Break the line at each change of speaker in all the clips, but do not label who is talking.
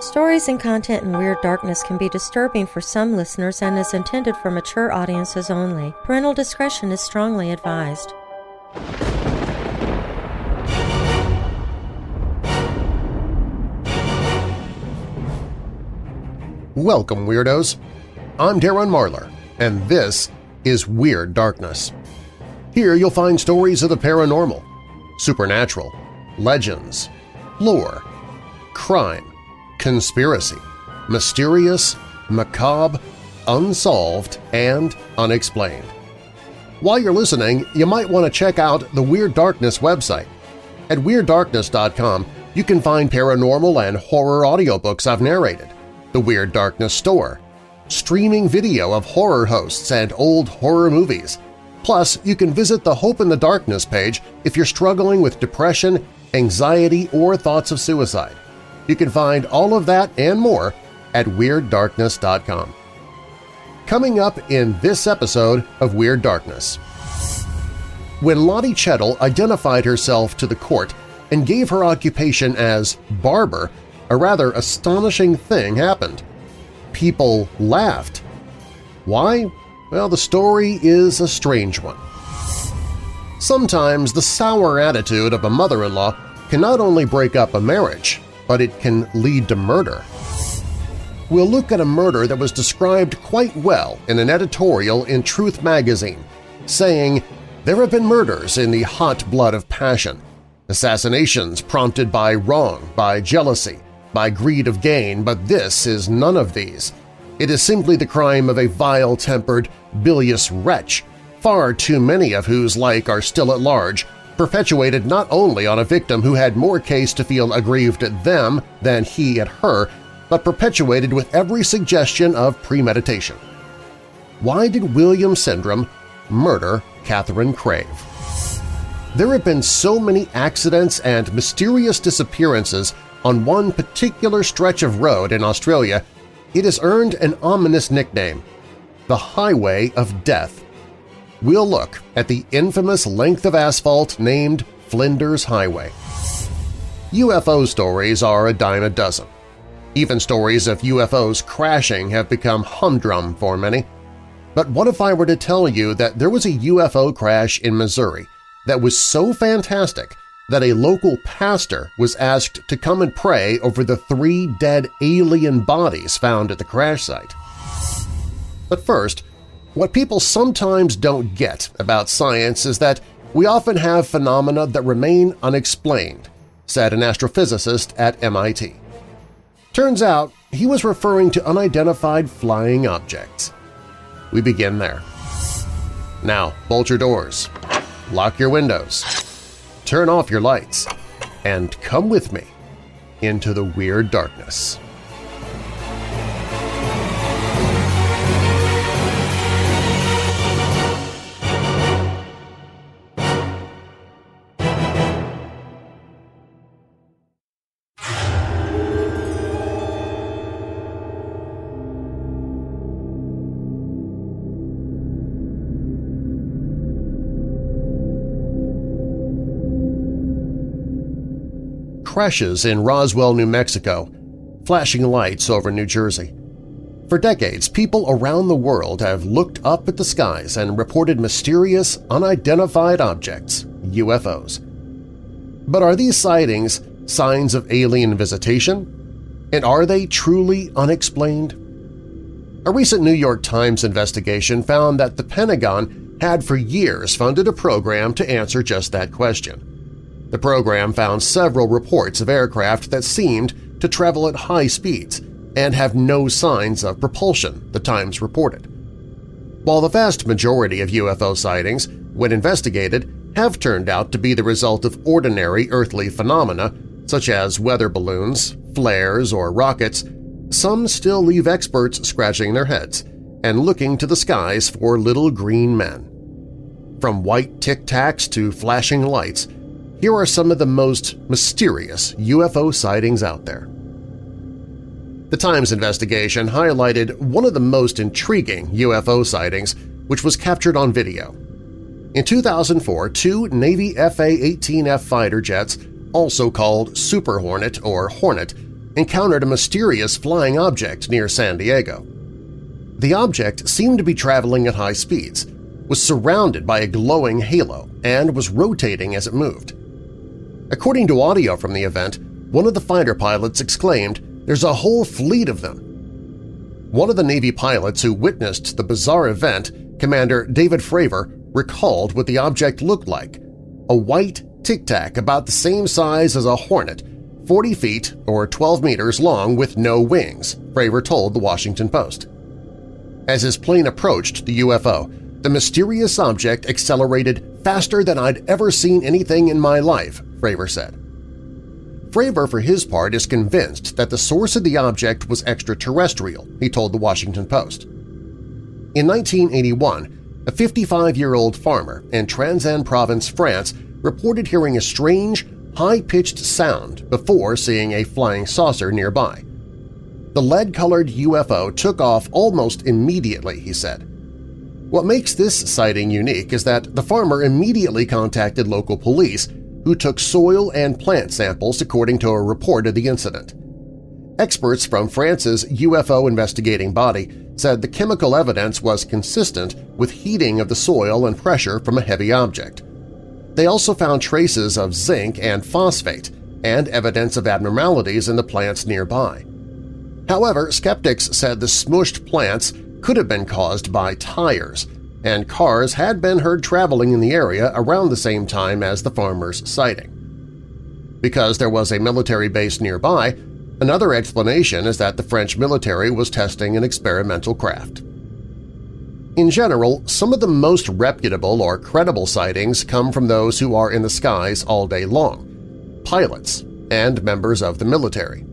Stories and content in Weird Darkness can be disturbing for some listeners and is intended for mature audiences only. Parental discretion is strongly advised.
Welcome, Weirdos! I'm Darren Marlar, and this is Weird Darkness. Here you'll find stories of the paranormal, supernatural, legends, lore, crime, conspiracy, mysterious, macabre, unsolved, and unexplained. While you're listening, you might want to check out the Weird Darkness website. At WeirdDarkness.com, you can find paranormal and horror audiobooks I've narrated, the Weird Darkness store, streaming video of horror hosts and old horror movies. Plus, you can visit the Hope in the Darkness page if you're struggling with depression, anxiety, or thoughts of suicide. You can find all of that and more at WeirdDarkness.com. Coming up in this episode of Weird Darkness. When Lottie Chettle identified herself to the court and gave her occupation as barber, a rather astonishing thing happened. People laughed. Why? Well, the story is a strange one. Sometimes the sour attitude of a mother-in-law can not only break up a marriage, but it can lead to murder. We'll look at a murder that was described quite well in an editorial in Truth magazine, saying, There have been murders in the hot blood of passion, assassinations prompted by wrong, by jealousy, by greed of gain, but this is none of these. It is simply the crime of a vile-tempered, bilious wretch, far too many of whose like are still at large, perpetuated not only on a victim who had more case to feel aggrieved at them than he at her, but perpetuated with every suggestion of premeditation. Why did William Sindram murder Catherine Crave? There have been so many accidents and mysterious disappearances on one particular stretch of road in Australia, it has earned an ominous nickname, the Highway of Death. We'll look at the infamous length of asphalt named Flinders Highway. UFO stories are a dime a dozen. Even stories of UFOs crashing have become humdrum for many. But what if I were to tell you that there was a UFO crash in Missouri that was so fantastic that a local pastor was asked to come and pray over the three dead alien bodies found at the crash site. But first, what people sometimes don't get about science is that we often have phenomena that remain unexplained, said an astrophysicist at MIT. Turns out he was referring to unidentified flying objects. We begin there. Now, bolt your doors, lock your windows, turn off your lights, and come with me into the Weird Darkness. Crashes in Roswell, New Mexico, flashing lights over New Jersey. For decades, people around the world have looked up at the skies and reported mysterious, unidentified objects, UFOs. But are these sightings signs of alien visitation? And are they truly unexplained? A recent New York Times investigation found that the Pentagon had for years funded a program to answer just that question. The program found several reports of aircraft that seemed to travel at high speeds and have no signs of propulsion, the Times reported. While the vast majority of UFO sightings, when investigated, have turned out to be the result of ordinary earthly phenomena such as weather balloons, flares, or rockets, some still leave experts scratching their heads and looking to the skies for little green men. From white tic-tacs to flashing lights, here are some of the most mysterious UFO sightings out there. The Times investigation highlighted one of the most intriguing UFO sightings, which was captured on video. In 2004, two Navy FA-18F fighter jets, also called Super Hornet or Hornet, encountered a mysterious flying object near San Diego. The object seemed to be traveling at high speeds, was surrounded by a glowing halo, and was rotating as it moved. According to audio from the event, one of the fighter pilots exclaimed, there's a whole fleet of them. One of the Navy pilots who witnessed the bizarre event, Commander David Fravor, recalled what the object looked like – a white tic-tac about the same size as a Hornet, 40 feet or 12 meters long with no wings, Fravor told the Washington Post. As his plane approached the UFO, the mysterious object accelerated faster than I'd ever seen anything in my life, Fravor said. Fravor, for his part, is convinced that the source of the object was extraterrestrial, he told the Washington Post. In 1981, a 55-year-old farmer in Trans-en-Provence, France, reported hearing a strange, high-pitched sound before seeing a flying saucer nearby. The lead-colored UFO took off almost immediately, he said. What makes this sighting unique is that the farmer immediately contacted local police who took soil and plant samples according to a report of the incident. Experts from France's UFO investigating body said the chemical evidence was consistent with heating of the soil and pressure from a heavy object. They also found traces of zinc and phosphate and evidence of abnormalities in the plants nearby. However, skeptics said the smushed plants could have been caused by tires, and cars had been heard traveling in the area around the same time as the farmer's sighting. Because there was a military base nearby, another explanation is that the French military was testing an experimental craft. In general, some of the most reputable or credible sightings come from those who are in the skies all day long – pilots and members of the military.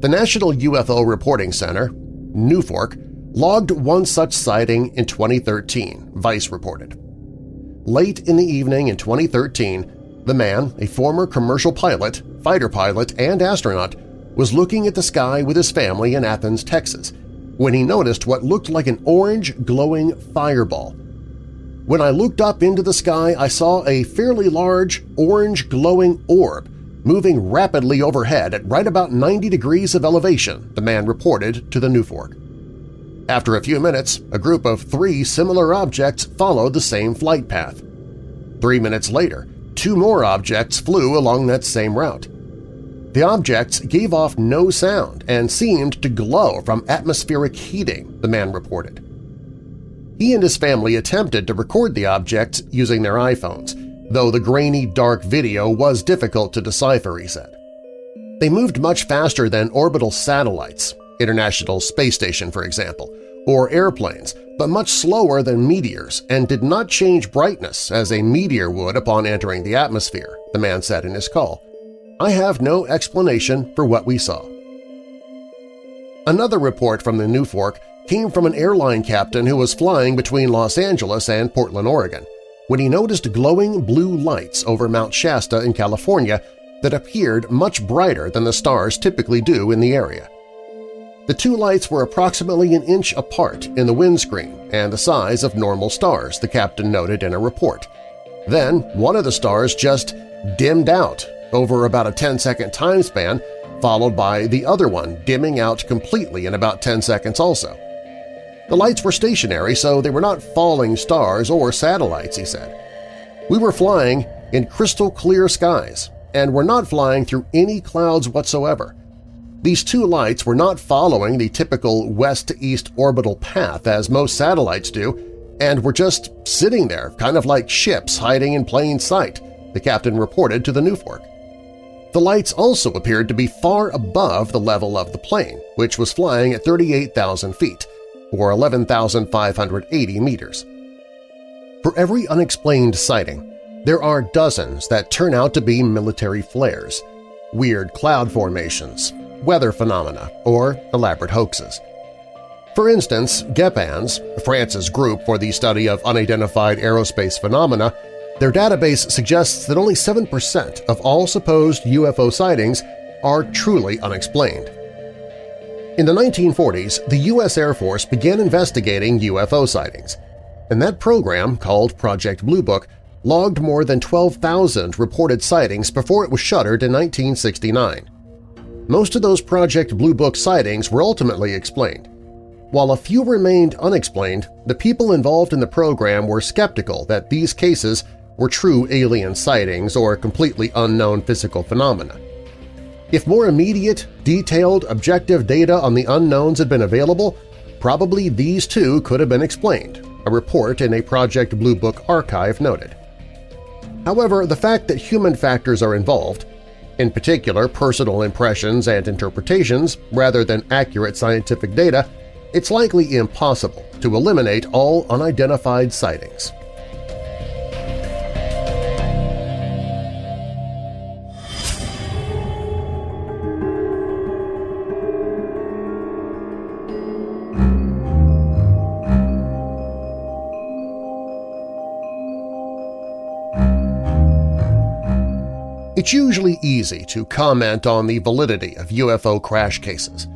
The National UFO Reporting Center, NUFORC, logged one such sighting in 2013, Vice reported. Late in the evening in 2013, the man, a former commercial pilot, fighter pilot, and astronaut, was looking at the sky with his family in Athens, Texas, when he noticed what looked like an orange glowing fireball. When I looked up into the sky, I saw a fairly large orange glowing orb moving rapidly overhead at right about 90 degrees of elevation, the man reported to the NUFORC. After a few minutes, a group of three similar objects followed the same flight path. Three minutes later, two more objects flew along that same route. The objects gave off no sound and seemed to glow from atmospheric heating, the man reported. He and his family attempted to record the objects using their iPhones, though the grainy, dark video was difficult to decipher, he said. They moved much faster than orbital satellites, International Space Station for example, or airplanes, but much slower than meteors and did not change brightness as a meteor would upon entering the atmosphere, the man said in his call. I have no explanation for what we saw. Another report from the NUFORC came from an airline captain who was flying between Los Angeles and Portland, Oregon, when he noticed glowing blue lights over Mount Shasta in California that appeared much brighter than the stars typically do in the area. The two lights were approximately an inch apart in the windscreen and the size of normal stars, the captain noted in a report. Then one of the stars just dimmed out over about a 10-second time span, followed by the other one dimming out completely in about 10 seconds also. The lights were stationary, so they were not falling stars or satellites, he said. We were flying in crystal clear skies and were not flying through any clouds whatsoever. These two lights were not following the typical west-to-east orbital path as most satellites do, and were just sitting there, kind of like ships hiding in plain sight, the captain reported to the NUFORC. The lights also appeared to be far above the level of the plane, which was flying at 38,000 feet, or 11,580 meters. For every unexplained sighting, there are dozens that turn out to be military flares, weird cloud formations, weather phenomena, or elaborate hoaxes. For instance, GEPANS, France's group for the study of unidentified aerospace phenomena, their database suggests that only 7% of all supposed UFO sightings are truly unexplained. In the 1940s, the U.S. Air Force began investigating UFO sightings, and that program, called Project Blue Book, logged more than 12,000 reported sightings before it was shuttered in 1969. Most of those Project Blue Book sightings were ultimately explained, while a few remained unexplained, the people involved in the program were skeptical that these cases were true alien sightings or completely unknown physical phenomena. If more immediate, detailed, objective data on the unknowns had been available, probably these too could have been explained, a report in a Project Blue Book archive noted. However, the fact that human factors are involved, in particular personal impressions and interpretations rather than accurate scientific data, it's likely impossible to eliminate all unidentified sightings. It's usually easy to comment on the validity of UFO crash cases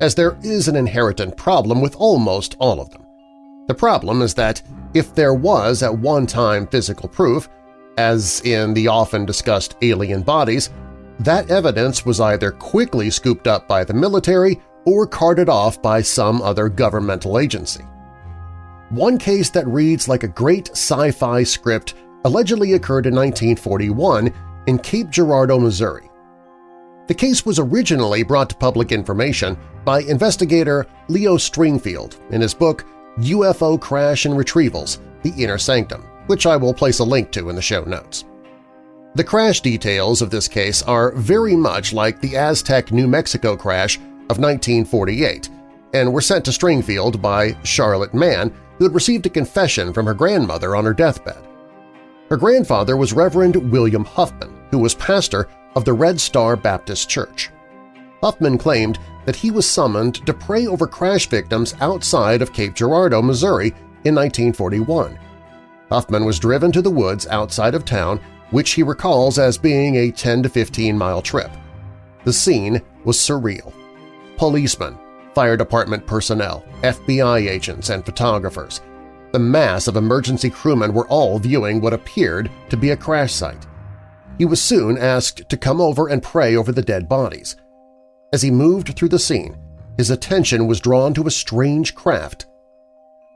as there is an inherent problem with almost all of them. The problem is that if there was at one time physical proof, as in the often discussed alien bodies, that evidence was either quickly scooped up by the military or carted off by some other governmental agency. One case that reads like a great sci-fi script allegedly occurred in 1941 in Cape Girardeau, Missouri. The case was originally brought to public information by investigator Leo Stringfield in his book UFO Crash and Retrievals – The Inner Sanctum, which I will place a link to in the show notes. The crash details of this case are very much like the Aztec, New Mexico crash of 1948 and were sent to Stringfield by Charlotte Mann, who had received a confession from her grandmother on her deathbed. Her grandfather was Reverend William Huffman, who was pastor of the Red Star Baptist Church. Huffman claimed that he was summoned to pray over crash victims outside of Cape Girardeau, Missouri in 1941. Huffman was driven to the woods outside of town, which he recalls as being a 10 to 15 mile trip. The scene was surreal. Policemen, fire department personnel, FBI agents, and photographers. The mass of emergency crewmen were all viewing what appeared to be a crash site. He was soon asked to come over and pray over the dead bodies. As he moved through the scene, his attention was drawn to a strange craft.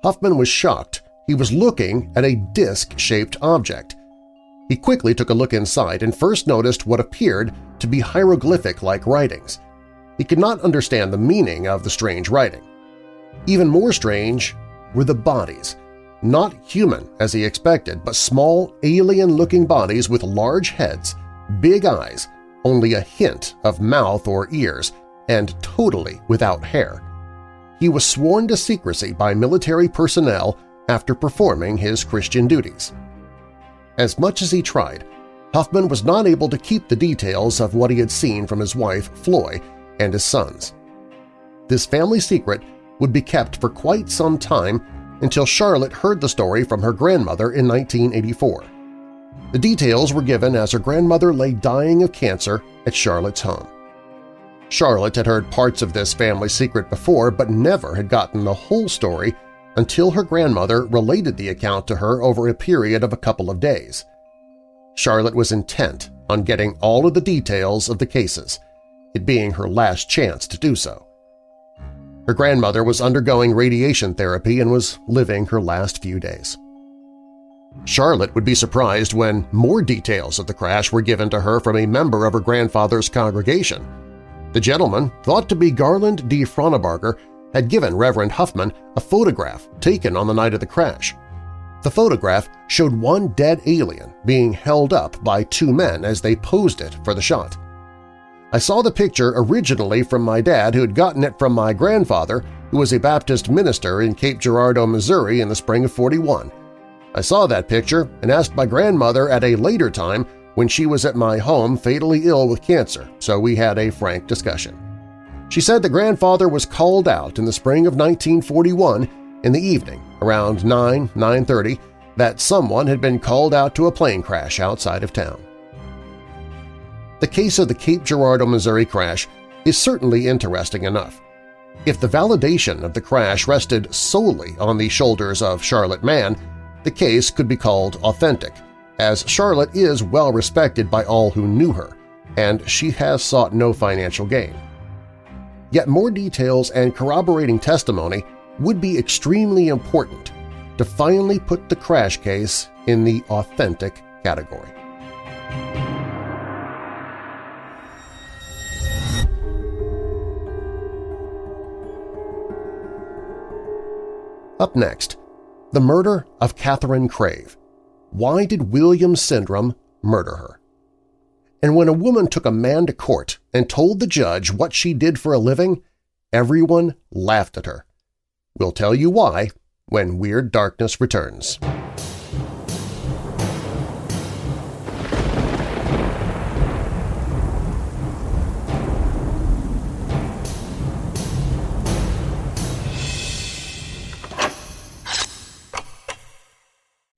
Huffman was shocked. He was looking at a disc-shaped object. He quickly took a look inside and first noticed what appeared to be hieroglyphic-like writings. He could not understand the meaning of the strange writing. Even more strange were the bodies. Not human, as he expected, but small, alien-looking bodies with large heads, big eyes, only a hint of mouth or ears, and totally without hair. He was sworn to secrecy by military personnel after performing his Christian duties. As much as he tried, Huffman was not able to keep the details of what he had seen from his wife, Floy, and his sons. This family secret would be kept for quite some time until Charlotte heard the story from her grandmother in 1984. The details were given as her grandmother lay dying of cancer at Charlotte's home. Charlotte had heard parts of this family secret before but never had gotten the whole story until her grandmother related the account to her over a period of a couple of days. Charlotte was intent on getting all of the details of the cases, it being her last chance to do so. Her grandmother was undergoing radiation therapy and was living her last few days. Charlotte would be surprised when more details of the crash were given to her from a member of her grandfather's congregation. The gentleman, thought to be Garland D. Fronabarger, had given Reverend Huffman a photograph taken on the night of the crash. The photograph showed one dead alien being held up by two men as they posed it for the shot. I saw the picture originally from my dad who had gotten it from my grandfather, who was a Baptist minister in Cape Girardeau, Missouri in the spring of 41. I saw that picture and asked my grandmother at a later time when she was at my home fatally ill with cancer, so we had a frank discussion. She said the grandfather was called out in the spring of 1941 in the evening, around 9, 9.30, that someone had been called out to a plane crash outside of town. The case of the Cape Girardeau, Missouri crash is certainly interesting enough. If the validation of the crash rested solely on the shoulders of Charlotte Mann, the case could be called authentic, as Charlotte is well respected by all who knew her, and she has sought no financial gain. Yet more details and corroborating testimony would be extremely important to finally put the crash case in the authentic category. Up next, the murder of Catherine Crave. Why did William Sindram murder her? And when a woman took a man to court and told the judge what she did for a living, everyone laughed at her. We'll tell you why when Weird Darkness returns.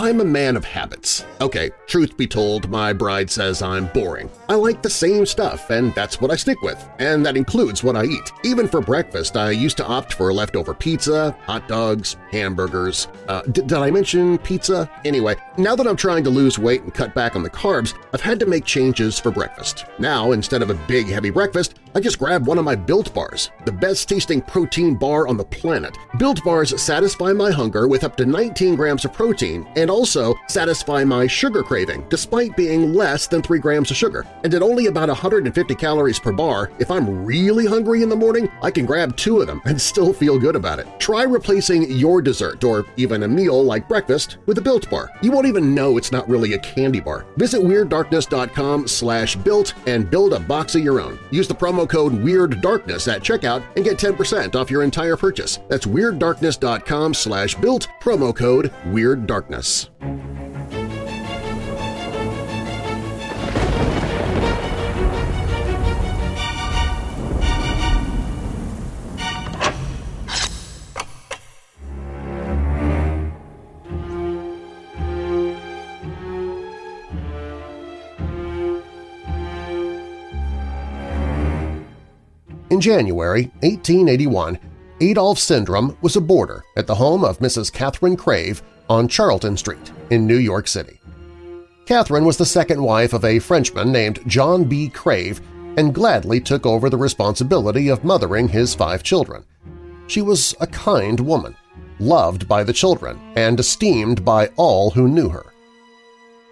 I'm a man of habits. Okay, truth be told, my bride says I'm boring. I like the same stuff, and that's what I stick with, and that includes what I eat. Even for breakfast, I used to opt for leftover pizza, hot dogs, hamburgers. Uh, did I mention pizza? Anyway, now that I'm trying to lose weight and cut back on the carbs, I've had to make changes for breakfast. Now, instead of a big, heavy breakfast, I just grab one of my Built Bars, the best-tasting protein bar on the planet. Built Bars satisfy my hunger with up to 19 grams of protein and also satisfy my sugar craving despite being less than 3 grams of sugar. And at only about 150 calories per bar, if I'm really hungry in the morning, I can grab two of them and still feel good about it. Try replacing your dessert or even a meal like breakfast with a Built Bar. You won't even know it's not really a candy bar. Visit WeirdDarkness.com slash built and build a box of your own. Use the promo code WeirdDarkness at checkout and get 10% off your entire purchase. That's WeirdDarkness.com slash built, promo code WeirdDarkness. In January 1881, Adolf Sindram was a boarder at the home of Mrs. Catherine Crave on Charlton Street in New York City. Catherine was the second wife of a Frenchman named John B. Crave and gladly took over the responsibility of mothering his five children. She was a kind woman, loved by the children and esteemed by all who knew her.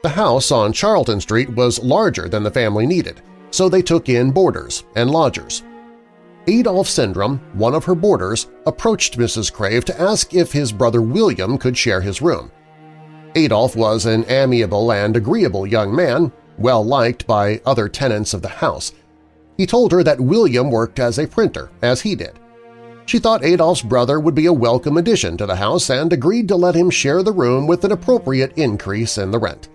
The house on Charlton Street was larger than the family needed, so they took in boarders and lodgers. Adolf Sindram, one of her boarders, approached Mrs. Crave to ask if his brother William could share his room. Adolf was an amiable and agreeable young man, well liked by other tenants of the house. He told her that William worked as a printer, as he did. She thought Adolf's brother would be a welcome addition to the house and agreed to let him share the room with an appropriate increase in the rent.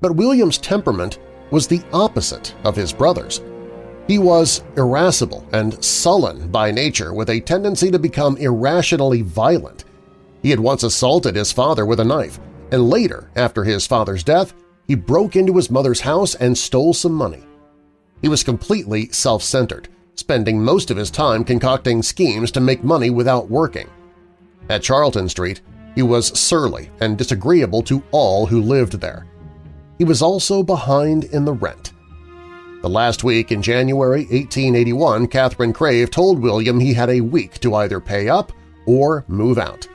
But William's temperament was the opposite of his brother's. He was irascible and sullen by nature with a tendency to become irrationally violent. He had once assaulted his father with a knife, and later, after his father's death, he broke into his mother's house and stole some money. He was completely self-centered, spending most of his time concocting schemes to make money without working. At Charlton Street, he was surly and disagreeable to all who lived there. He was also behind in the rent. The last week in January 1881, Catherine Crave told William he had a week to either pay up or move out.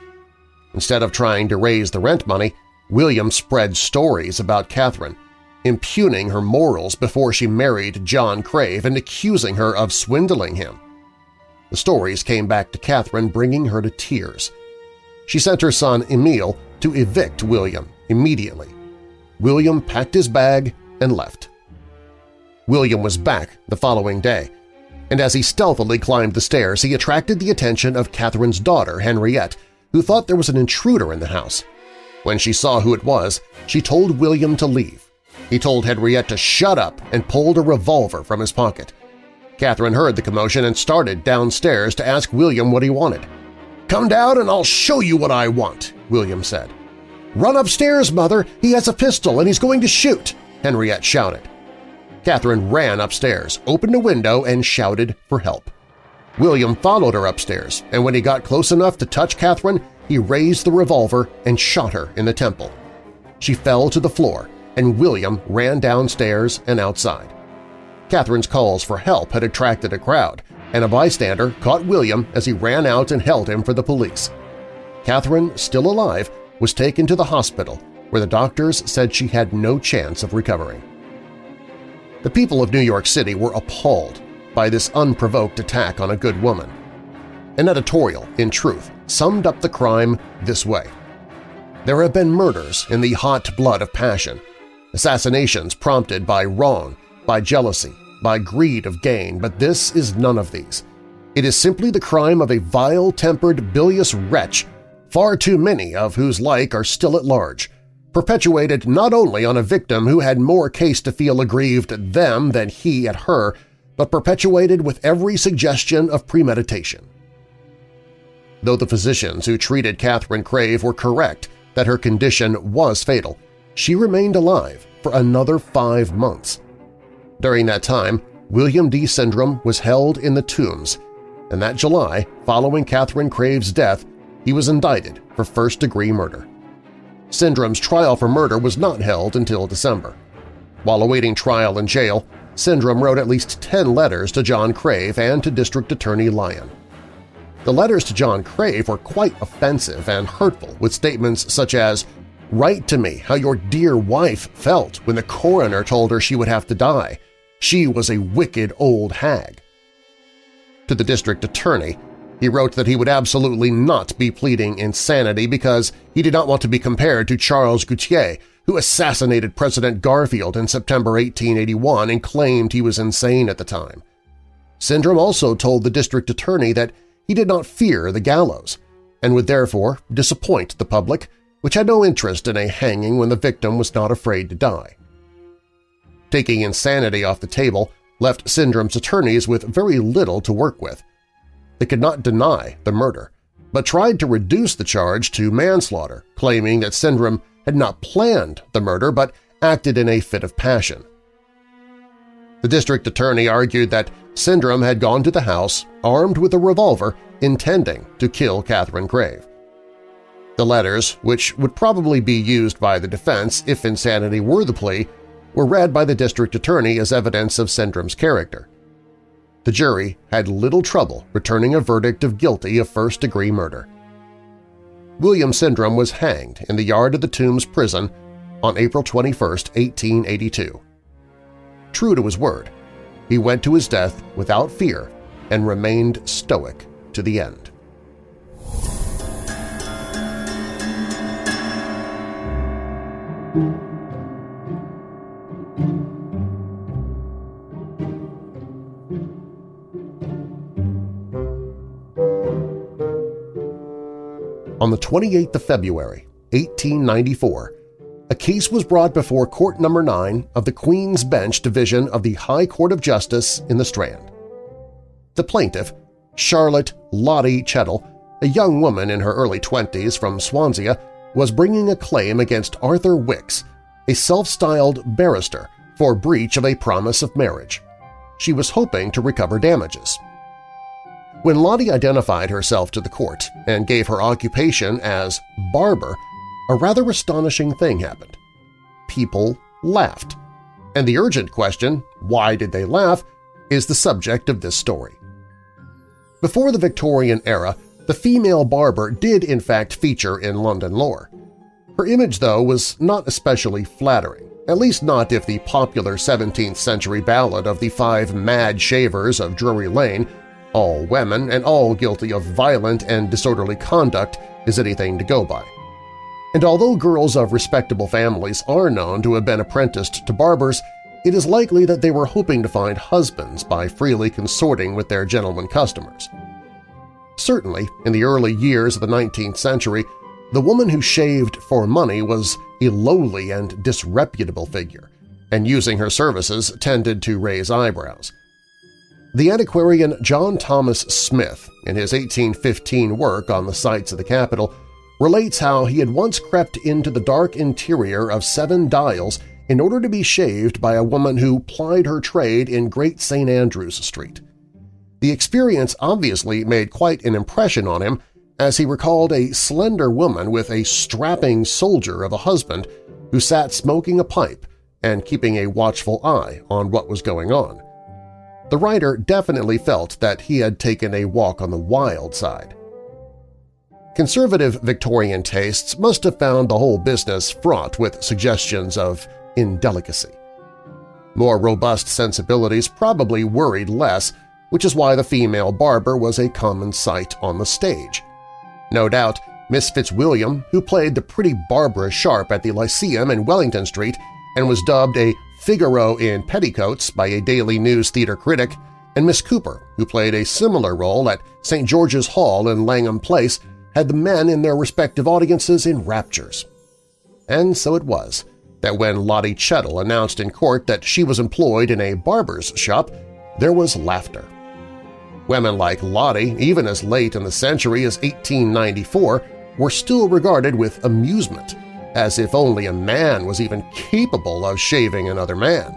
Instead of trying to raise the rent money, William spread stories about Catherine, impugning her morals before she married John Crave and accusing her of swindling him. The stories came back to Catherine, bringing her to tears. She sent her son Emile to evict William immediately. William packed his bag and left. William was back the following day, and as he stealthily climbed the stairs he attracted the attention of Catherine's daughter, Henriette, who thought there was an intruder in the house. When she saw who it was, she told William to leave. He told Henriette to shut up and pulled a revolver from his pocket. Catherine heard the commotion and started downstairs to ask William what he wanted. "'Come down and I'll show you what I want,' William said. "'Run upstairs, Mother! He has a pistol and he's going to shoot!' Henriette shouted. Catherine ran upstairs, opened a window, and shouted for help. William followed her upstairs, and when he got close enough to touch Catherine, he raised the revolver and shot her in the temple. She fell to the floor, and William ran downstairs and outside. Catherine's calls for help had attracted a crowd, and a bystander caught William as he ran out and held him for the police. Catherine, still alive, was taken to the hospital, where the doctors said she had no chance of recovering. The people of New York City were appalled by this unprovoked attack on a good woman. An editorial, in truth, summed up the crime this way. There have been murders in the hot blood of passion, assassinations prompted by wrong, by jealousy, by greed of gain, but this is none of these. It is simply the crime of a vile-tempered, bilious wretch, far too many of whose like are still at large, perpetuated not only on a victim who had more case to feel aggrieved at them than he at her, but perpetuated with every suggestion of premeditation. Though the physicians who treated Catherine Crave were correct that her condition was fatal, she remained alive for another five months. During that time, William D. Sindram was held in the tombs, and that July, following Catherine Crave's death, he was indicted for first-degree murder. Sindram's trial for murder was not held until December. While awaiting trial in jail, Sindram wrote at least 10 letters to John Crave and to District Attorney Lyon. The letters to John Crave were quite offensive and hurtful, with statements such as, Write to me how your dear wife felt when the coroner told her she would have to die. She was a wicked old hag. To the district attorney, he wrote that he would absolutely not be pleading insanity because he did not want to be compared to Charles Guiteau, who assassinated President Garfield in September 1881 and claimed he was insane at the time. Sindram also told the district attorney that he did not fear the gallows and would therefore disappoint the public, which had no interest in a hanging when the victim was not afraid to die. Taking insanity off the table left Sindram's attorneys with very little to work with, they could not deny the murder, but tried to reduce the charge to manslaughter, claiming that Sindram had not planned the murder but acted in a fit of passion. The district attorney argued that Sindram had gone to the house armed with a revolver intending to kill Catherine Crave. The letters, which would probably be used by the defense if insanity were the plea, were read by the district attorney as evidence of Sindram's character. The jury had little trouble returning a verdict of guilty of first-degree murder. William Sindram was hanged in the yard of the Tombs prison on April 21, 1882. True to his word, he went to his death without fear and remained stoic to the end. On the 28th of February, 1894, a case was brought before Court No. 9 of the Queen's Bench Division of the High Court of Justice in the Strand. The plaintiff, Charlotte Lottie Chettle, a young woman in her early 20s from Swansea, was bringing a claim against Arthur Wicks, a self-styled barrister, for breach of a promise of marriage. She was hoping to recover damages. When Lottie identified herself to the court and gave her occupation as barber, a rather astonishing thing happened. People laughed. And the urgent question, why did they laugh, is the subject of this story. Before the Victorian era, the female barber did in fact feature in London lore. Her image, though, was not especially flattering, at least not if the popular 17th-century ballad of the Five Mad Shavers of Drury Lane all women and all guilty of violent and disorderly conduct is anything to go by. And although girls of respectable families are known to have been apprenticed to barbers, it is likely that they were hoping to find husbands by freely consorting with their gentlemen customers. Certainly, in the early years of the 19th century, the woman who shaved for money was a lowly and disreputable figure, and using her services tended to raise eyebrows. The antiquarian John Thomas Smith, in his 1815 work on the sites of the capital, relates how he had once crept into the dark interior of Seven Dials in order to be shaved by a woman who plied her trade in Great St. Andrew's Street. The experience obviously made quite an impression on him as he recalled a slender woman with a strapping soldier of a husband who sat smoking a pipe and keeping a watchful eye on what was going on. The writer definitely felt that he had taken a walk on the wild side. Conservative Victorian tastes must have found the whole business fraught with suggestions of indelicacy. More robust sensibilities probably worried less, which is why the female barber was a common sight on the stage. No doubt, Miss Fitzwilliam, who played the pretty Barbara Sharp at the Lyceum in Wellington Street and was dubbed a Figaro in Petticoats by a Daily News theater critic, and Miss Cooper, who played a similar role at St. George's Hall in Langham Place, had the men in their respective audiences in raptures. And so it was that when Lottie Chettle announced in court that she was employed in a barber's shop, there was laughter. Women like Lottie, even as late in the century as 1894, were still regarded with amusement – as if only a man was even capable of shaving another man.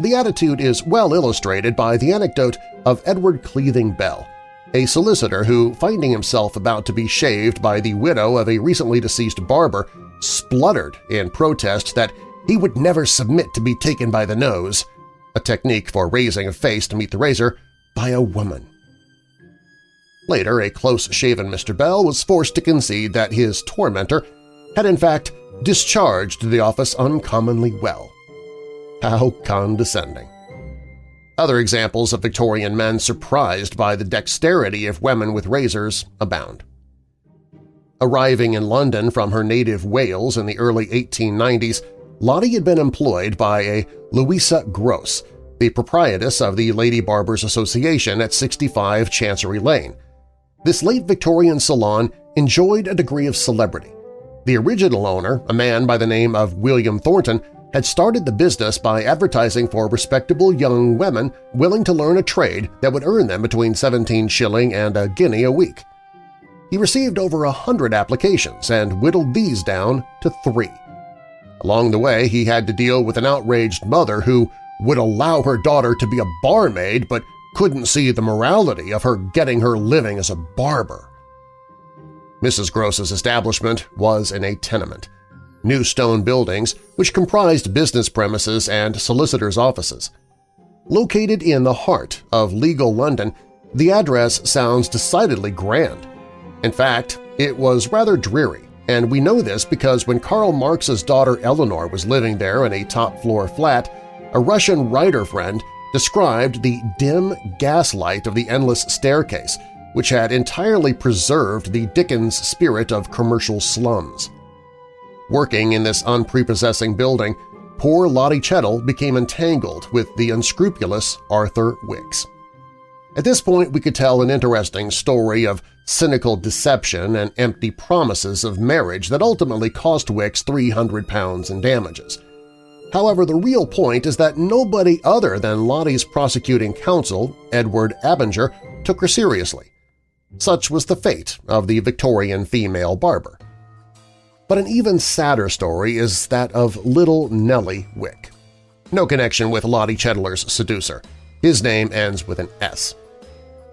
The attitude is well illustrated by the anecdote of Edward Cleething Bell, a solicitor who, finding himself about to be shaved by the widow of a recently deceased barber, spluttered in protest that he would never submit to be taken by the nose, a technique for raising a face to meet the razor, by a woman. Later, a close-shaven Mr. Bell was forced to concede that his tormentor had in fact discharged the office uncommonly well. How condescending! Other examples of Victorian men surprised by the dexterity of women with razors abound. Arriving in London from her native Wales in the early 1890s, Lottie had been employed by a Louisa Gross, the proprietress of the Lady Barbers Association at 65 Chancery Lane. This late Victorian salon enjoyed a degree of celebrity, the original owner, a man by the name of William Thornton, had started the business by advertising for respectable young women willing to learn a trade that would earn them between 17 shilling and a guinea a week. He received over a hundred applications and whittled these down to three. Along the way, he had to deal with an outraged mother who would allow her daughter to be a barmaid but couldn't see the morality of her getting her living as a barber. Mrs. Gross's establishment was in a tenement. new stone buildings which comprised business premises and solicitors' offices. Located in the heart of legal London, the address sounds decidedly grand. In fact, it was rather dreary, and we know this because when Karl Marx's daughter Eleanor was living there in a top-floor flat, a Russian writer friend described the dim gaslight of the endless staircase, which had entirely preserved the Dickens spirit of commercial slums. Working in this unprepossessing building, poor Lottie Chettle became entangled with the unscrupulous Arthur Wicks. At this point, we could tell an interesting story of cynical deception and empty promises of marriage that ultimately cost Wicks 300 pounds in damages. However, the real point is that nobody other than Lottie's prosecuting counsel, Edward Abinger, took her seriously. Such was the fate of the Victorian female barber. But an even sadder story is that of little Nellie Wick. No connection with Lottie Chettle's seducer. His name ends with an S.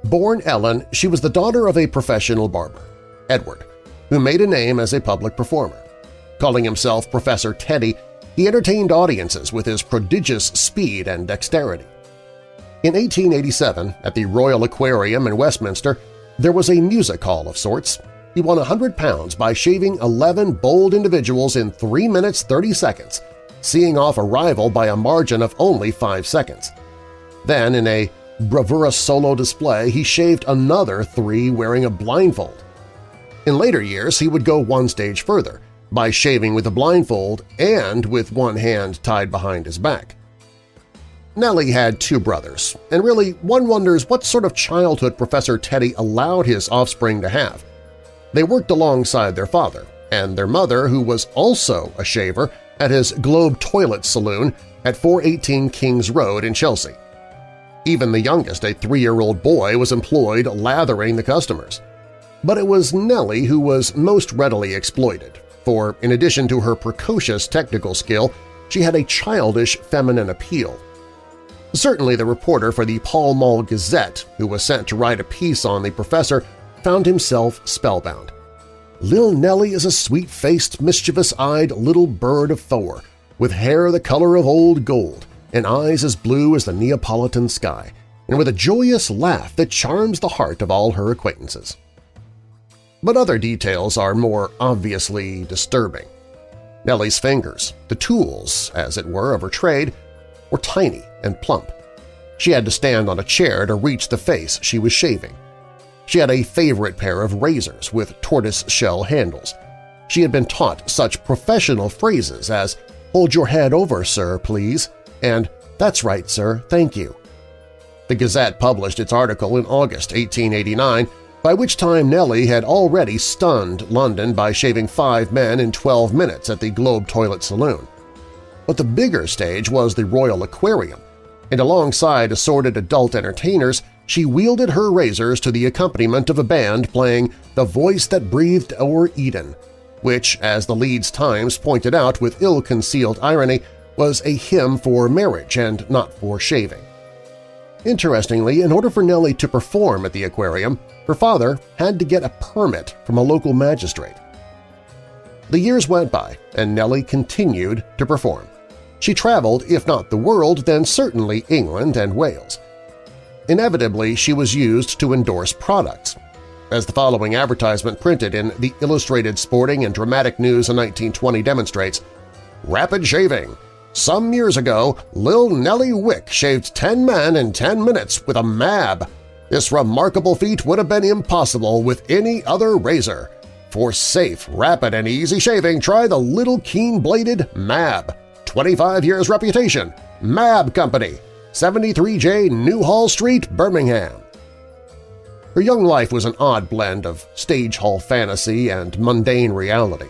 Born Ellen, she was the daughter of a professional barber, Edward, who made a name as a public performer. Calling himself Professor Teddy, he entertained audiences with his prodigious speed and dexterity. In 1887, at the Royal Aquarium in Westminster, there was a music hall of sorts. He won £100 by shaving 11 bold individuals in 3 minutes 30 seconds, seeing off a rival by a margin of only 5 seconds. Then, in a bravura solo display, he shaved another three wearing a blindfold. In later years, he would go one stage further – by shaving with a blindfold and with one hand tied behind his back. Nellie had two brothers, and really one wonders what sort of childhood Professor Teddy allowed his offspring to have. They worked alongside their father and their mother, who was also a shaver, at his Globe Toilet Saloon at 418 Kings Road in Chelsea. Even the youngest, a three-year-old boy, was employed lathering the customers. But it was Nellie who was most readily exploited, for in addition to her precocious technical skill, she had a childish feminine appeal. Certainly the reporter for the Pall Mall Gazette, who was sent to write a piece on the professor, found himself spellbound. Lil Nellie is a sweet-faced, mischievous-eyed little bird of four, with hair the color of old gold and eyes as blue as the Neapolitan sky, and with a joyous laugh that charms the heart of all her acquaintances but other details are more obviously disturbing. Nellie's fingers, the tools, as it were, of her trade, were tiny and plump. She had to stand on a chair to reach the face she was shaving. She had a favorite pair of razors with tortoise-shell handles. She had been taught such professional phrases as, hold your head over, sir, please, and that's right, sir, thank you. The Gazette published its article in August 1889 by which time Nellie had already stunned London by shaving five men in 12 minutes at the Globe Toilet Saloon. But the bigger stage was the Royal Aquarium, and alongside assorted adult entertainers, she wielded her razors to the accompaniment of a band playing The Voice That Breathed O'er Eden, which, as the Leeds Times pointed out with ill-concealed irony, was a hymn for marriage and not for shaving. Interestingly, in order for Nellie to perform at the aquarium, her father had to get a permit from a local magistrate. The years went by, and Nellie continued to perform. She traveled, if not the world, then certainly England and Wales. Inevitably, she was used to endorse products. As the following advertisement printed in the Illustrated Sporting and Dramatic News in 1920 demonstrates, Rapid Shaving some years ago, Lil Nellie Wick shaved 10 men in 10 minutes with a MAB. This remarkable feat would have been impossible with any other razor. For safe, rapid, and easy shaving, try the little keen-bladed MAB. 25 years reputation. MAB Company, 73J Newhall Street, Birmingham. Her young life was an odd blend of stage hall fantasy and mundane reality.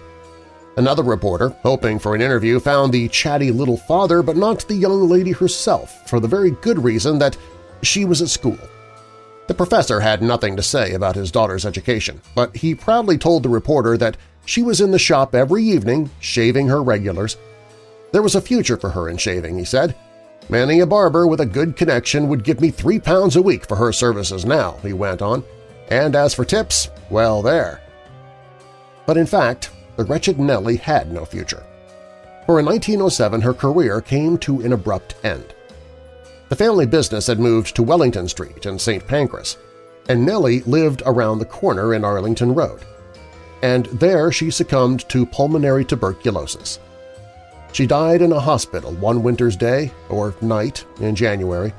Another reporter, hoping for an interview, found the chatty little father but not the young lady herself for the very good reason that she was at school. The professor had nothing to say about his daughter's education, but he proudly told the reporter that she was in the shop every evening, shaving her regulars. There was a future for her in shaving, he said. Many a barber with a good connection would give me three pounds a week for her services now, he went on. And as for tips, well there. But in fact, the wretched Nellie had no future. For in 1907 her career came to an abrupt end. The family business had moved to Wellington Street in St. Pancras, and Nellie lived around the corner in Arlington Road. And there she succumbed to pulmonary tuberculosis. She died in a hospital one winter's day or night in January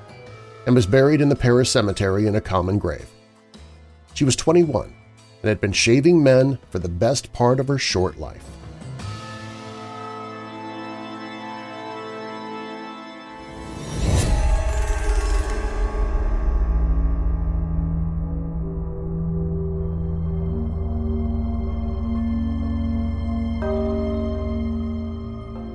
and was buried in the Paris cemetery in a common grave. She was 21 and had been shaving men for the best part of her short life.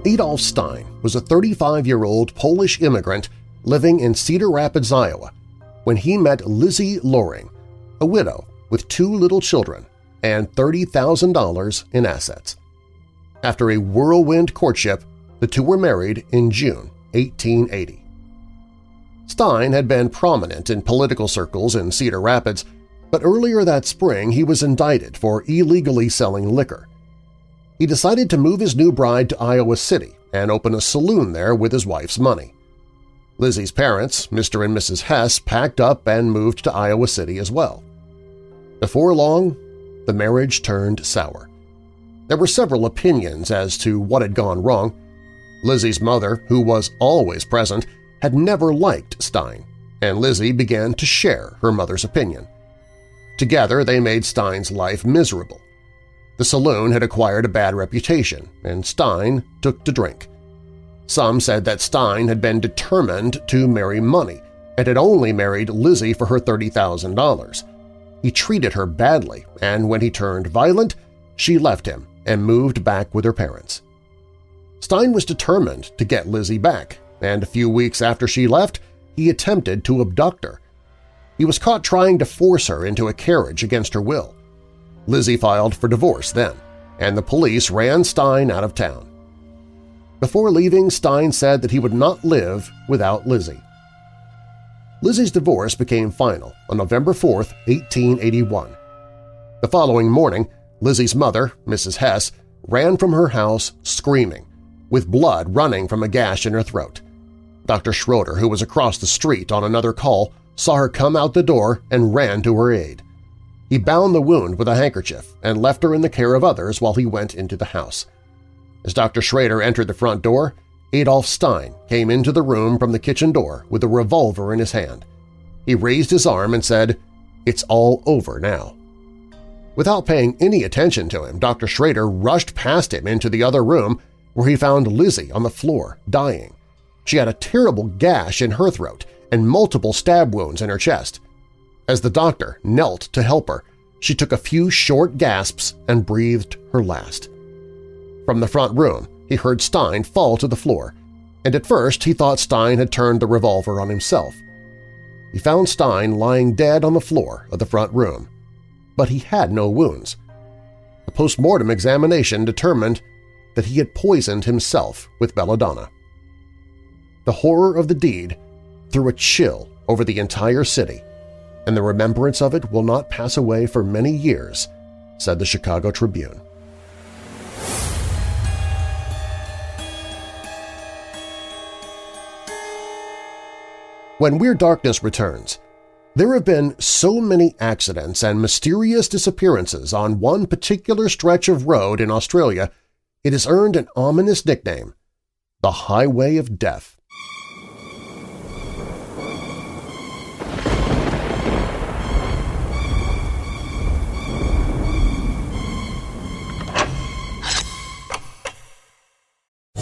Adolf Stein was a 35-year-old Polish immigrant living in Cedar Rapids, Iowa, when he met Lizzie Loring, a widow with two little children and $30,000 in assets. After a whirlwind courtship, the two were married in June 1880. Stein had been prominent in political circles in Cedar Rapids, but earlier that spring he was indicted for illegally selling liquor. He decided to move his new bride to Iowa City and open a saloon there with his wife's money. Lizzie's parents, Mr. and Mrs. Hess, packed up and moved to Iowa City as well. Before long, the marriage turned sour. There were several opinions as to what had gone wrong. Lizzie's mother, who was always present, had never liked Stein, and Lizzie began to share her mother's opinion. Together they made Stein's life miserable. The saloon had acquired a bad reputation, and Stein took to drink. Some said that Stein had been determined to marry money and had only married Lizzie for her $30,000. He treated her badly, and when he turned violent, she left him and moved back with her parents. Stein was determined to get Lizzie back, and a few weeks after she left, he attempted to abduct her. He was caught trying to force her into a carriage against her will. Lizzie filed for divorce then, and the police ran Stein out of town. Before leaving, Stein said that he would not live without Lizzie. Lizzie's divorce became final on November 4, 1881. The following morning, Lizzie's mother, Mrs. Hess, ran from her house screaming, with blood running from a gash in her throat. Dr. Schroeder, who was across the street on another call, saw her come out the door and ran to her aid. He bound the wound with a handkerchief and left her in the care of others while he went into the house. As Dr. Schrader entered the front door, Adolf Stein came into the room from the kitchen door with a revolver in his hand. He raised his arm and said, "'It's all over now.' Without paying any attention to him, Dr. Schrader rushed past him into the other room where he found Lizzie on the floor, dying. She had a terrible gash in her throat and multiple stab wounds in her chest. As the doctor knelt to help her, she took a few short gasps and breathed her last. From the front room, he heard Stein fall to the floor, and at first he thought Stein had turned the revolver on himself. He found Stein lying dead on the floor of the front room, but he had no wounds. A post-mortem examination determined that he had poisoned himself with belladonna. The horror of the deed threw a chill over the entire city, and the remembrance of it will not pass away for many years, said the Chicago Tribune. When Weird Darkness returns, there have been so many accidents and mysterious disappearances on one particular stretch of road in Australia, it has earned an ominous nickname, the Highway of Death.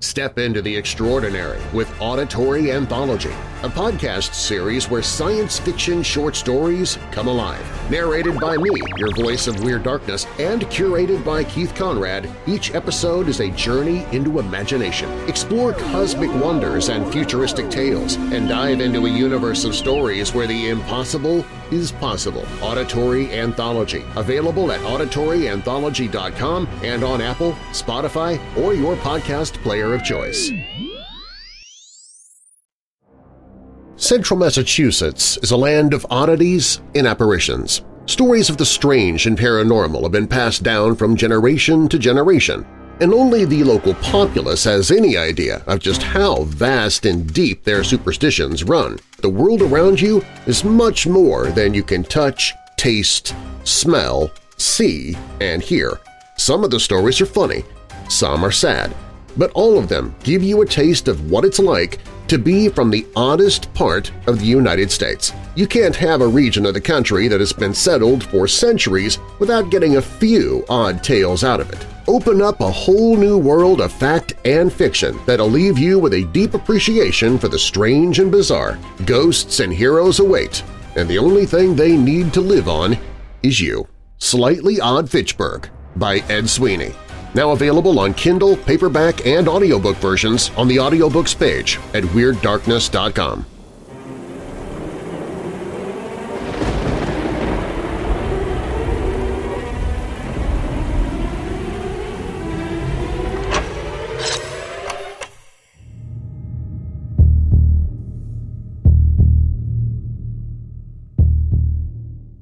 Step into the extraordinary with Auditory Anthology – a podcast series where science fiction short stories come alive. Narrated by me, your voice of Weird Darkness, and curated by Keith Conrad, each episode is a journey into imagination. Explore cosmic wonders and futuristic tales, and dive into a universe of stories where the impossible is possible. Auditory Anthology, available at auditoryanthology.com and on Apple, Spotify, or your podcast player of choice. Central Massachusetts is a land of oddities and apparitions. Stories of the strange and paranormal have been passed down from generation to generation, and only the local populace has any idea of just how vast and deep their superstitions run. The world around you is much more than you can touch, taste, smell, see, and hear. Some of the stories are funny, some are sad, but all of them give you a taste of what it's like to be from the oddest part of the United States. You can't have a region of the country that has been settled for centuries without getting a few odd tales out of it. Open up a whole new world of fact and fiction that'll leave you with a deep appreciation for the strange and bizarre. Ghosts and heroes await, and the only thing they need to live on is you. Slightly Odd Fitchburg by Ed Sweeney. Now available on Kindle, paperback, and audiobook versions on the audiobooks page at WeirdDarkness.com.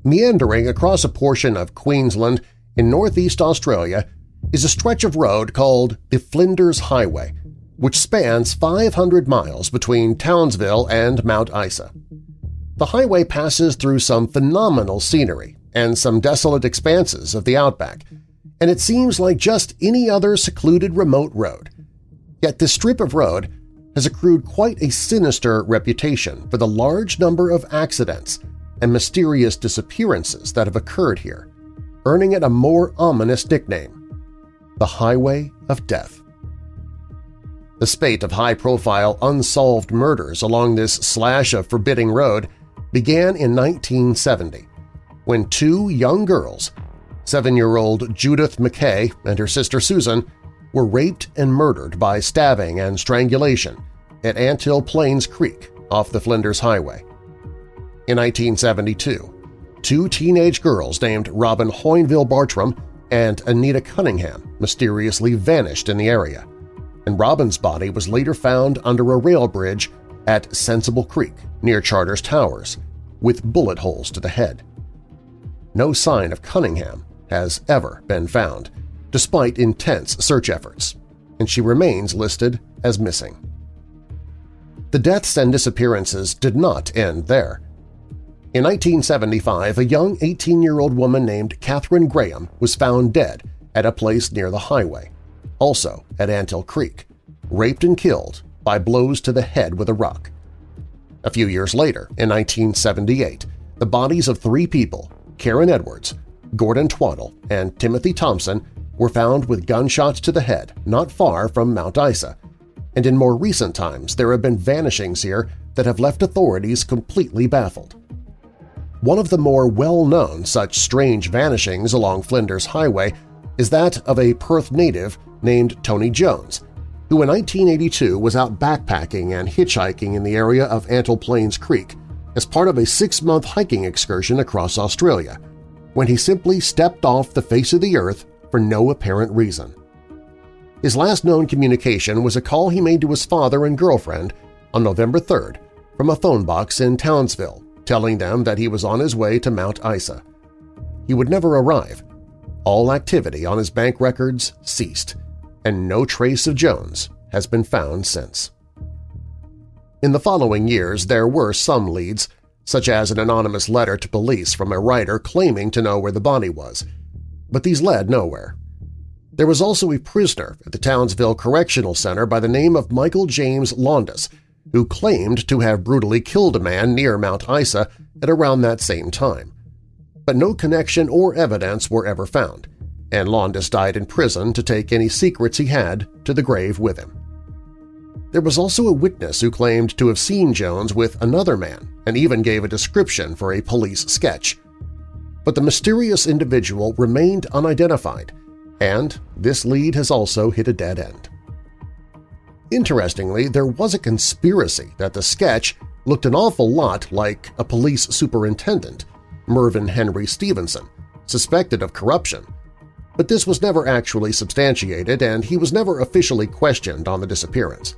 Meandering across a portion of Queensland in northeast Australia is a stretch of road called the Flinders Highway, which spans 500 miles between Townsville and Mount Isa. The highway passes through some phenomenal scenery and some desolate expanses of the outback, and it seems like just any other secluded remote road. Yet this strip of road has accrued quite a sinister reputation for the large number of accidents and mysterious disappearances that have occurred here, earning it a more ominous nickname the Highway of Death. The spate of high-profile unsolved murders along this slash of forbidding road began in 1970 when two young girls, seven-year-old Judith McKay and her sister Susan, were raped and murdered by stabbing and strangulation at Antill Plains Creek off the Flinders Highway. In 1972, two teenage girls named Robin Hoynville Bartram and Anita Cunningham mysteriously vanished in the area, and Robin's body was later found under a rail bridge at Sensible Creek near Charters Towers, with bullet holes to the head. No sign of Cunningham has ever been found, despite intense search efforts, and she remains listed as missing. The deaths and disappearances did not end there. In 1975, a young 18-year-old woman named Catherine Graham was found dead at a place near the highway, also at Antill Creek, raped and killed by blows to the head with a rock. A few years later, in 1978, the bodies of three people, Karen Edwards, Gordon Twaddle, and Timothy Thompson, were found with gunshots to the head not far from Mount Isa, and in more recent times there have been vanishings here that have left authorities completely baffled. One of the more well-known such strange vanishings along Flinders Highway is that of a Perth native named Tony Jones, who in 1982 was out backpacking and hitchhiking in the area of Antill Plains Creek as part of a six-month hiking excursion across Australia, when he simply stepped off the face of the earth for no apparent reason. His last known communication was a call he made to his father and girlfriend on November 3rd from a phone box in Townsville, telling them that he was on his way to Mount Isa. He would never arrive. All activity on his bank records ceased, and no trace of Jones has been found since. In the following years, there were some leads, such as an anonymous letter to police from a writer claiming to know where the body was, but these led nowhere. There was also a prisoner at the Townsville Correctional Center by the name of Michael James Laundus who claimed to have brutally killed a man near Mount Isa at around that same time. But no connection or evidence were ever found, and Laundus died in prison to take any secrets he had to the grave with him. There was also a witness who claimed to have seen Jones with another man and even gave a description for a police sketch. But the mysterious individual remained unidentified, and this lead has also hit a dead end. Interestingly, there was a conspiracy that the sketch looked an awful lot like a police superintendent, Mervyn Henry Stevenson, suspected of corruption, but this was never actually substantiated and he was never officially questioned on the disappearance.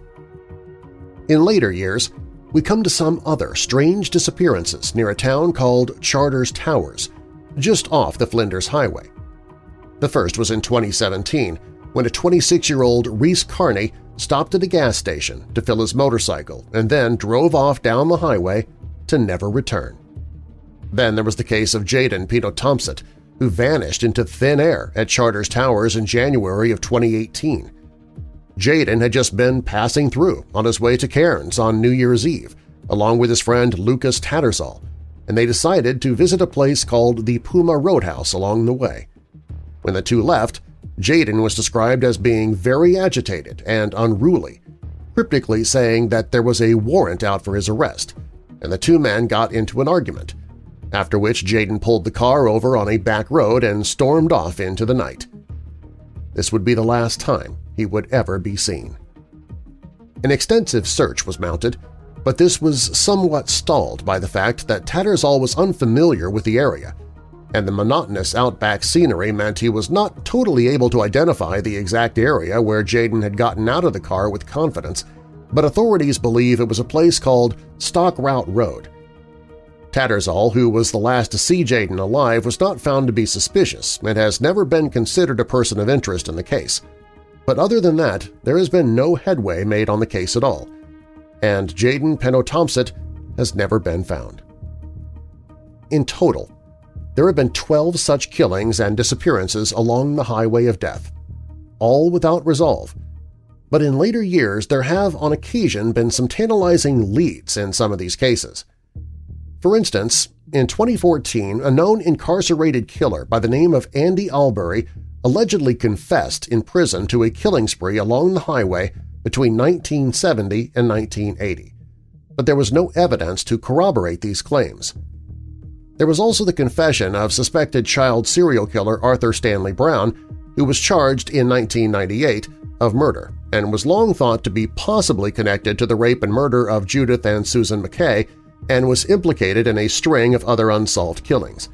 In later years, we come to some other strange disappearances near a town called Charters Towers, just off the Flinders Highway. The first was in 2017 when a 26-year-old Reese Carney stopped at a gas station to fill his motorcycle and then drove off down the highway to never return. Then there was the case of Jaden Penno Thompson, who vanished into thin air at Charters Towers in January of 2018. Jaden had just been passing through on his way to Cairns on New Year's Eve, along with his friend Lucas Tattersall, and they decided to visit a place called the Puma Roadhouse along the way. When the two left, Jaden was described as being very agitated and unruly, cryptically saying that there was a warrant out for his arrest, and the two men got into an argument, after which Jaden pulled the car over on a back road and stormed off into the night. This would be the last time he would ever be seen. An extensive search was mounted, but this was somewhat stalled by the fact that Tattersall was unfamiliar with the area, and the monotonous outback scenery meant he was not totally able to identify the exact area where Jaden had gotten out of the car with confidence, but authorities believe it was a place called Stock Route Road. Tattersall, who was the last to see Jaden alive, was not found to be suspicious and has never been considered a person of interest in the case. But other than that, there has been no headway made on the case at all, and Jaden Penno has never been found. In total, there have been 12 such killings and disappearances along the highway of death, all without resolve. But in later years, there have on occasion been some tantalizing leads in some of these cases. For instance, in 2014, a known incarcerated killer by the name of Andy Albury allegedly confessed in prison to a killing spree along the highway between 1970 and 1980, but there was no evidence to corroborate these claims. There was also the confession of suspected child serial killer Arthur Stanley Brown, who was charged in 1998 of murder and was long thought to be possibly connected to the rape and murder of Judith and Susan McKay and was implicated in a string of other unsolved killings.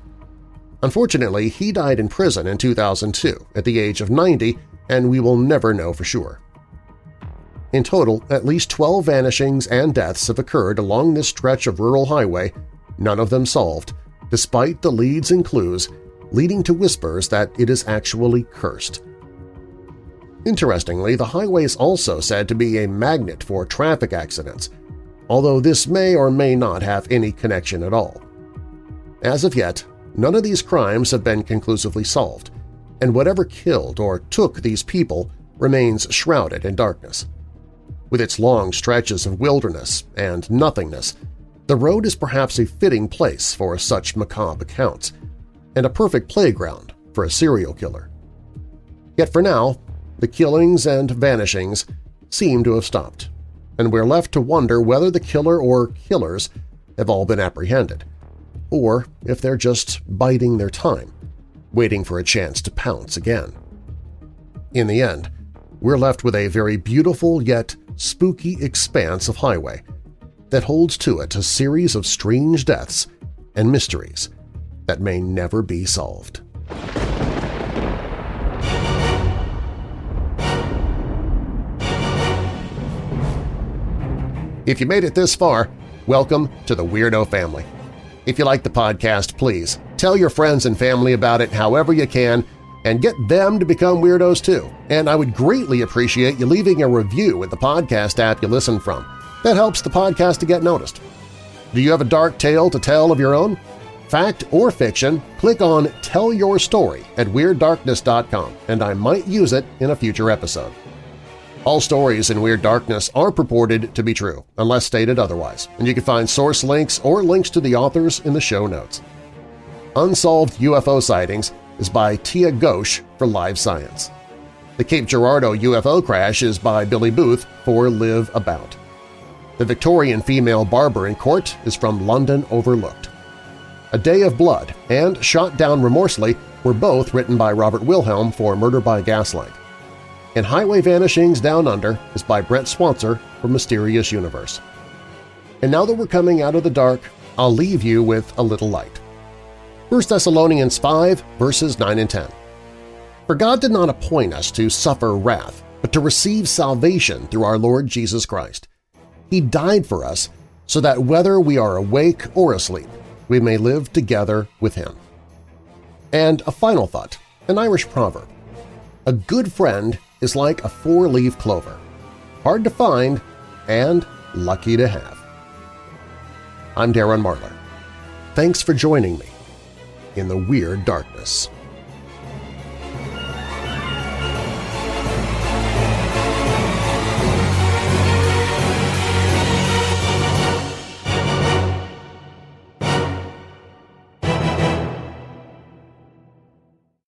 Unfortunately, he died in prison in 2002 at the age of 90, and we will never know for sure. In total, at least 12 vanishings and deaths have occurred along this stretch of rural highway, none of them solved, despite the leads and clues leading to whispers that it is actually cursed. Interestingly, the highway is also said to be a magnet for traffic accidents, although this may or may not have any connection at all. As of yet, None of these crimes have been conclusively solved, and whatever killed or took these people remains shrouded in darkness. With its long stretches of wilderness and nothingness, the road is perhaps a fitting place for such macabre accounts, and a perfect playground for a serial killer. Yet for now, the killings and vanishings seem to have stopped, and we're left to wonder whether the killer or killers have all been apprehended or if they're just biding their time, waiting for a chance to pounce again. In the end, we're left with a very beautiful yet spooky expanse of highway that holds to it a series of strange deaths and mysteries that may never be solved. If you made it this far, welcome to the Weirdo family. If you like the podcast, please tell your friends and family about it however you can and get them to become weirdos too. And I would greatly appreciate you leaving a review with the podcast app you listen from. That helps the podcast to get noticed. Do you have a dark tale to tell of your own? Fact or fiction, click on Tell Your Story at WeirdDarkness.com and I might use it in a future episode. All stories in Weird Darkness are purported to be true, unless stated otherwise, and you can find source links or links to the authors in the show notes. Unsolved UFO Sightings is by Tia Ghosh for Live Science. The Cape Girardeau UFO crash is by Billy Booth for LiveAbout. The Victorian female barber in court is from London Overlooked. A Day of Blood and Shot Down Remorsely were both written by Robert Wilhelm for Murder by Gaslight. And Highway Vanishings Down Under is by Brent Swancer for Mysterious Universe. And now that we're coming out of the dark, I'll leave you with a little light. 1 Thessalonians 5 verses 9 and 10. For God did not appoint us to suffer wrath, but to receive salvation through our Lord Jesus Christ. He died for us so that whether we are awake or asleep, we may live together with Him. And a final thought, an Irish proverb. A good friend is like a four-leaf clover, hard to find and lucky to have. I'm Darren Marlar. Thanks for joining me in the Weird Darkness.